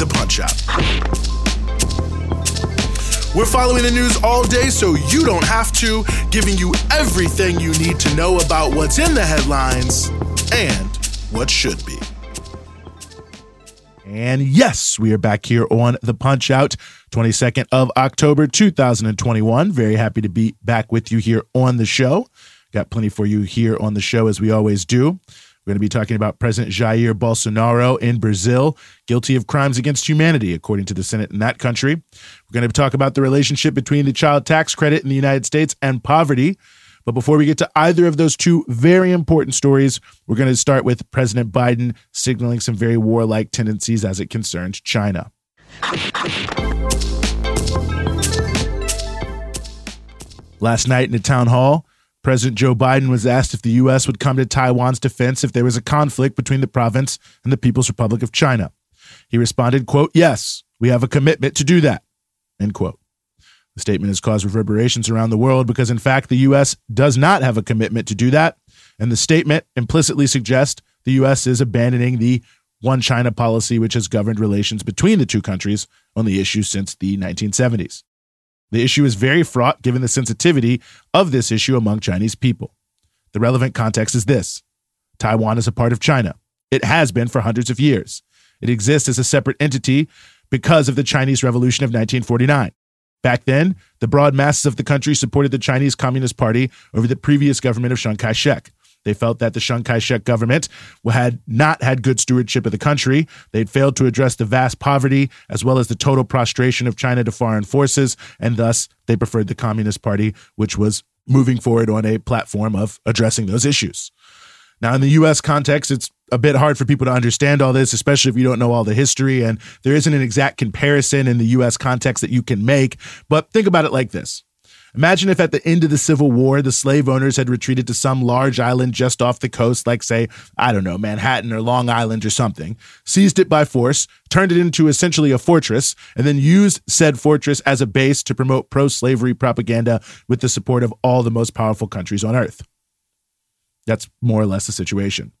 the Punch Out. We're following the news all day so you don't have to, giving you everything you need to know about what's in the headlines and what should be. And yes, we are back here on the Punch Out, 22nd of October, 2021. Very happy to be back with you here on the show. Got plenty for you here on the show, as we always do. We're going to be talking about President Jair Bolsonaro in Brazil, guilty of crimes against humanity, according to the Senate in that country. We're going to talk about the relationship between the child tax credit in the United States and poverty. But before we get to either of those two very important stories, we're going to start with President Biden signaling some very warlike tendencies as it concerns China. Last night in a town hall, President Joe Biden was asked if the U.S. would come to Taiwan's defense if there was a conflict between the province and the People's Republic of China. He responded, quote, yes, we have a commitment to do that, end quote. The statement has caused reverberations around the world because, in fact, the U.S. does not have a commitment to do that. And the statement implicitly suggests the U.S. is abandoning the one China policy, which has governed relations between the two countries on the issue since the 1970s. The issue is very fraught given the sensitivity of this issue among Chinese people. The relevant context is this Taiwan is a part of China. It has been for hundreds of years. It exists as a separate entity because of the Chinese Revolution of 1949. Back then, the broad masses of the country supported the Chinese Communist Party over the previous government of Chiang Kai shek. They felt that the Chiang Kai shek government had not had good stewardship of the country. They'd failed to address the vast poverty as well as the total prostration of China to foreign forces, and thus they preferred the Communist Party, which was moving forward on a platform of addressing those issues. Now, in the US context, it's a bit hard for people to understand all this, especially if you don't know all the history, and there isn't an exact comparison in the US context that you can make. But think about it like this Imagine if at the end of the Civil War, the slave owners had retreated to some large island just off the coast, like, say, I don't know, Manhattan or Long Island or something, seized it by force, turned it into essentially a fortress, and then used said fortress as a base to promote pro slavery propaganda with the support of all the most powerful countries on earth. That's more or less the situation.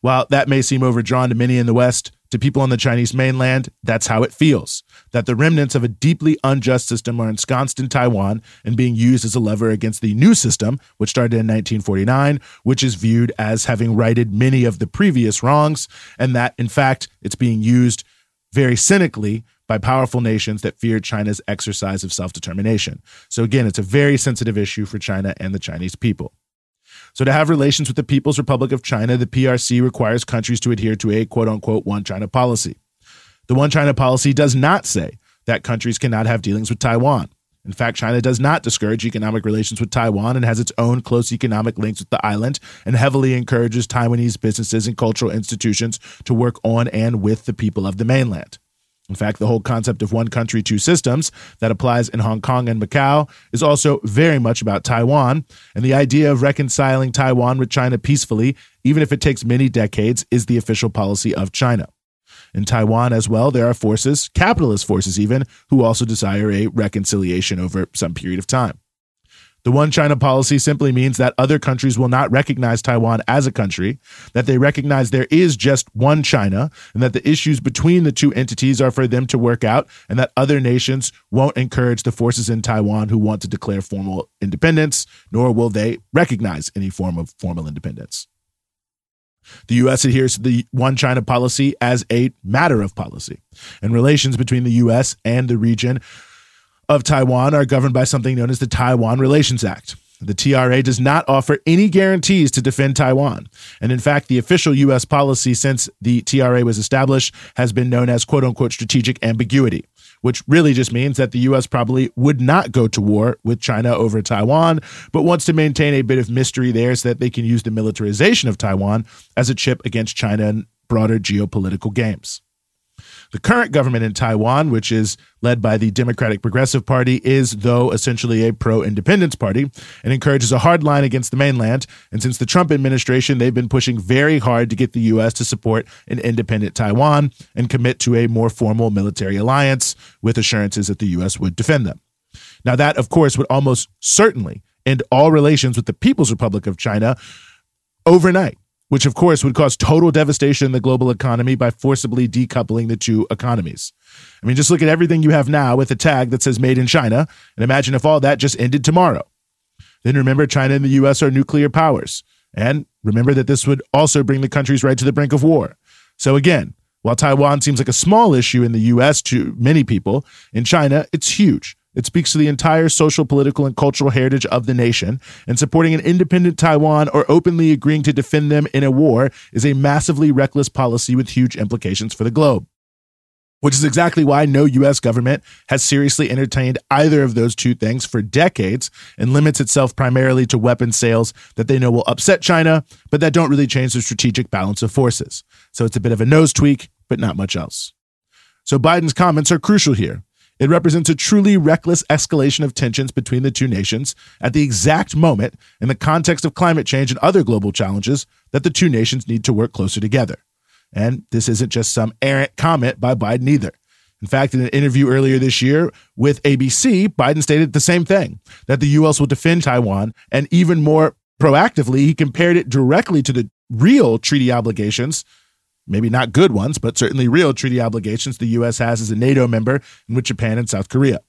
While that may seem overdrawn to many in the West, to people on the Chinese mainland, that's how it feels that the remnants of a deeply unjust system are ensconced in Taiwan and being used as a lever against the new system, which started in 1949, which is viewed as having righted many of the previous wrongs, and that, in fact, it's being used very cynically by powerful nations that fear China's exercise of self determination. So, again, it's a very sensitive issue for China and the Chinese people. So, to have relations with the People's Republic of China, the PRC requires countries to adhere to a quote unquote one China policy. The one China policy does not say that countries cannot have dealings with Taiwan. In fact, China does not discourage economic relations with Taiwan and has its own close economic links with the island and heavily encourages Taiwanese businesses and cultural institutions to work on and with the people of the mainland. In fact, the whole concept of one country, two systems that applies in Hong Kong and Macau is also very much about Taiwan. And the idea of reconciling Taiwan with China peacefully, even if it takes many decades, is the official policy of China. In Taiwan as well, there are forces, capitalist forces even, who also desire a reconciliation over some period of time. The one China policy simply means that other countries will not recognize Taiwan as a country, that they recognize there is just one China, and that the issues between the two entities are for them to work out, and that other nations won't encourage the forces in Taiwan who want to declare formal independence, nor will they recognize any form of formal independence. The U.S. adheres to the one China policy as a matter of policy, and relations between the U.S. and the region of Taiwan are governed by something known as the Taiwan Relations Act. The TRA does not offer any guarantees to defend Taiwan. And in fact, the official U.S. policy since the TRA was established has been known as quote unquote strategic ambiguity, which really just means that the U.S. probably would not go to war with China over Taiwan, but wants to maintain a bit of mystery there so that they can use the militarization of Taiwan as a chip against China and broader geopolitical games. The current government in Taiwan, which is led by the Democratic Progressive Party, is, though, essentially a pro independence party and encourages a hard line against the mainland. And since the Trump administration, they've been pushing very hard to get the U.S. to support an independent Taiwan and commit to a more formal military alliance with assurances that the U.S. would defend them. Now, that, of course, would almost certainly end all relations with the People's Republic of China overnight which of course would cause total devastation in the global economy by forcibly decoupling the two economies. I mean, just look at everything you have now with a tag that says made in China, and imagine if all that just ended tomorrow. Then remember, China and the US are nuclear powers. And remember that this would also bring the countries right to the brink of war. So again, while Taiwan seems like a small issue in the US to many people, in China, it's huge. It speaks to the entire social, political, and cultural heritage of the nation, and supporting an independent Taiwan or openly agreeing to defend them in a war is a massively reckless policy with huge implications for the globe. Which is exactly why no US government has seriously entertained either of those two things for decades and limits itself primarily to weapon sales that they know will upset China, but that don't really change the strategic balance of forces. So it's a bit of a nose tweak, but not much else. So Biden's comments are crucial here it represents a truly reckless escalation of tensions between the two nations at the exact moment, in the context of climate change and other global challenges, that the two nations need to work closer together. And this isn't just some errant comment by Biden either. In fact, in an interview earlier this year with ABC, Biden stated the same thing that the U.S. will defend Taiwan, and even more proactively, he compared it directly to the real treaty obligations maybe not good ones, but certainly real treaty obligations the U.S. has as a NATO member and with Japan and South Korea.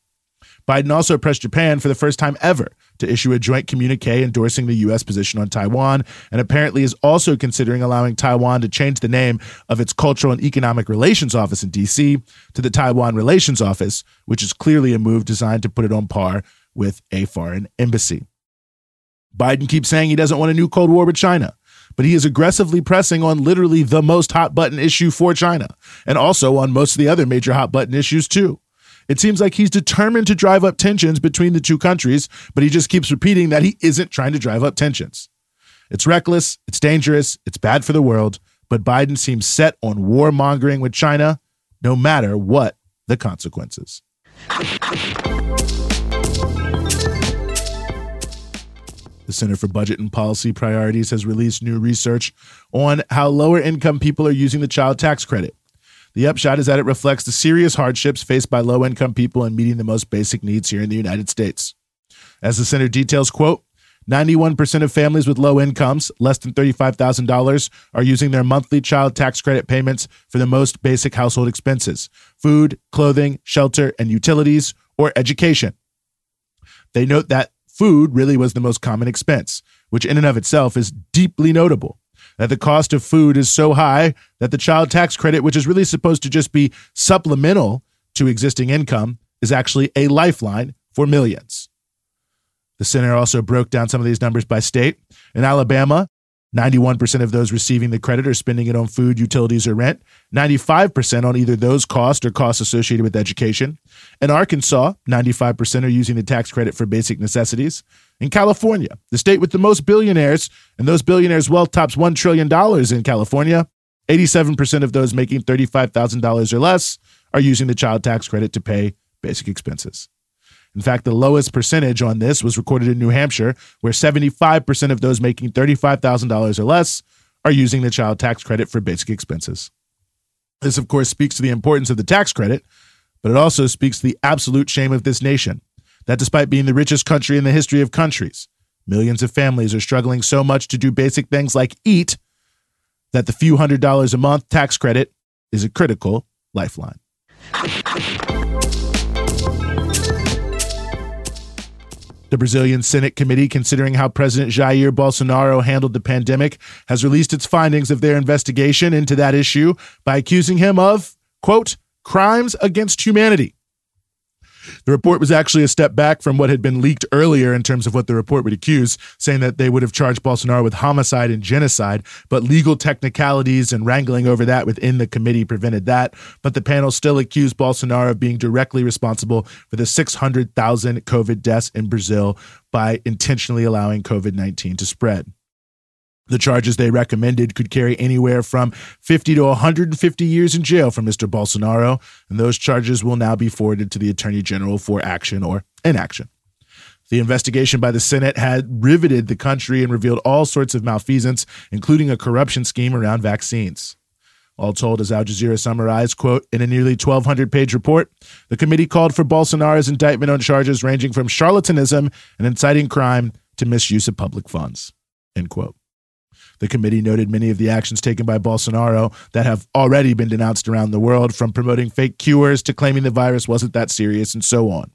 Biden also pressed Japan for the first time ever to issue a joint communique endorsing the U.S. position on Taiwan, and apparently is also considering allowing Taiwan to change the name of its Cultural and Economic Relations Office in D.C. to the Taiwan Relations Office, which is clearly a move designed to put it on par with a foreign embassy. Biden keeps saying he doesn't want a new Cold War with China but he is aggressively pressing on literally the most hot button issue for China and also on most of the other major hot button issues too. It seems like he's determined to drive up tensions between the two countries, but he just keeps repeating that he isn't trying to drive up tensions. It's reckless, it's dangerous, it's bad for the world, but Biden seems set on warmongering with China, no matter what the consequences. The Center for Budget and Policy Priorities has released new research on how lower income people are using the child tax credit. The upshot is that it reflects the serious hardships faced by low income people in meeting the most basic needs here in the United States. As the center details, quote, 91% of families with low incomes, less than $35,000, are using their monthly child tax credit payments for the most basic household expenses food, clothing, shelter, and utilities, or education. They note that food really was the most common expense, which in and of itself is deeply notable. That the cost of food is so high that the child tax credit, which is really supposed to just be supplemental to existing income, is actually a lifeline for millions. The center also broke down some of these numbers by state. In Alabama, 91% of those receiving the credit are spending it on food, utilities, or rent. 95% on either those costs or costs associated with education. In Arkansas, 95% are using the tax credit for basic necessities. In California, the state with the most billionaires, and those billionaires' wealth tops $1 trillion in California, 87% of those making $35,000 or less are using the child tax credit to pay basic expenses. In fact, the lowest percentage on this was recorded in New Hampshire, where 75% of those making $35,000 or less are using the child tax credit for basic expenses. This, of course, speaks to the importance of the tax credit, but it also speaks to the absolute shame of this nation that despite being the richest country in the history of countries, millions of families are struggling so much to do basic things like eat that the few hundred dollars a month tax credit is a critical lifeline. The Brazilian Senate committee, considering how President Jair Bolsonaro handled the pandemic, has released its findings of their investigation into that issue by accusing him of, quote, crimes against humanity. The report was actually a step back from what had been leaked earlier in terms of what the report would accuse, saying that they would have charged Bolsonaro with homicide and genocide, but legal technicalities and wrangling over that within the committee prevented that. But the panel still accused Bolsonaro of being directly responsible for the 600,000 COVID deaths in Brazil by intentionally allowing COVID 19 to spread. The charges they recommended could carry anywhere from 50 to 150 years in jail for Mr. Bolsonaro, and those charges will now be forwarded to the Attorney General for action or inaction. The investigation by the Senate had riveted the country and revealed all sorts of malfeasance, including a corruption scheme around vaccines. All told, as Al Jazeera summarized, quote, in a nearly 1,200 page report, the committee called for Bolsonaro's indictment on charges ranging from charlatanism and inciting crime to misuse of public funds, end quote. The committee noted many of the actions taken by Bolsonaro that have already been denounced around the world, from promoting fake cures to claiming the virus wasn't that serious and so on.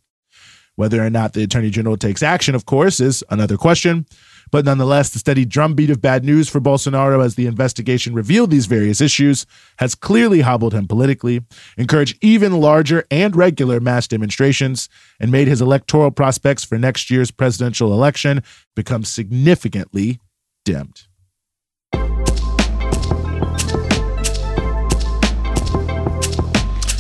Whether or not the Attorney General takes action, of course, is another question. But nonetheless, the steady drumbeat of bad news for Bolsonaro as the investigation revealed these various issues has clearly hobbled him politically, encouraged even larger and regular mass demonstrations, and made his electoral prospects for next year's presidential election become significantly dimmed.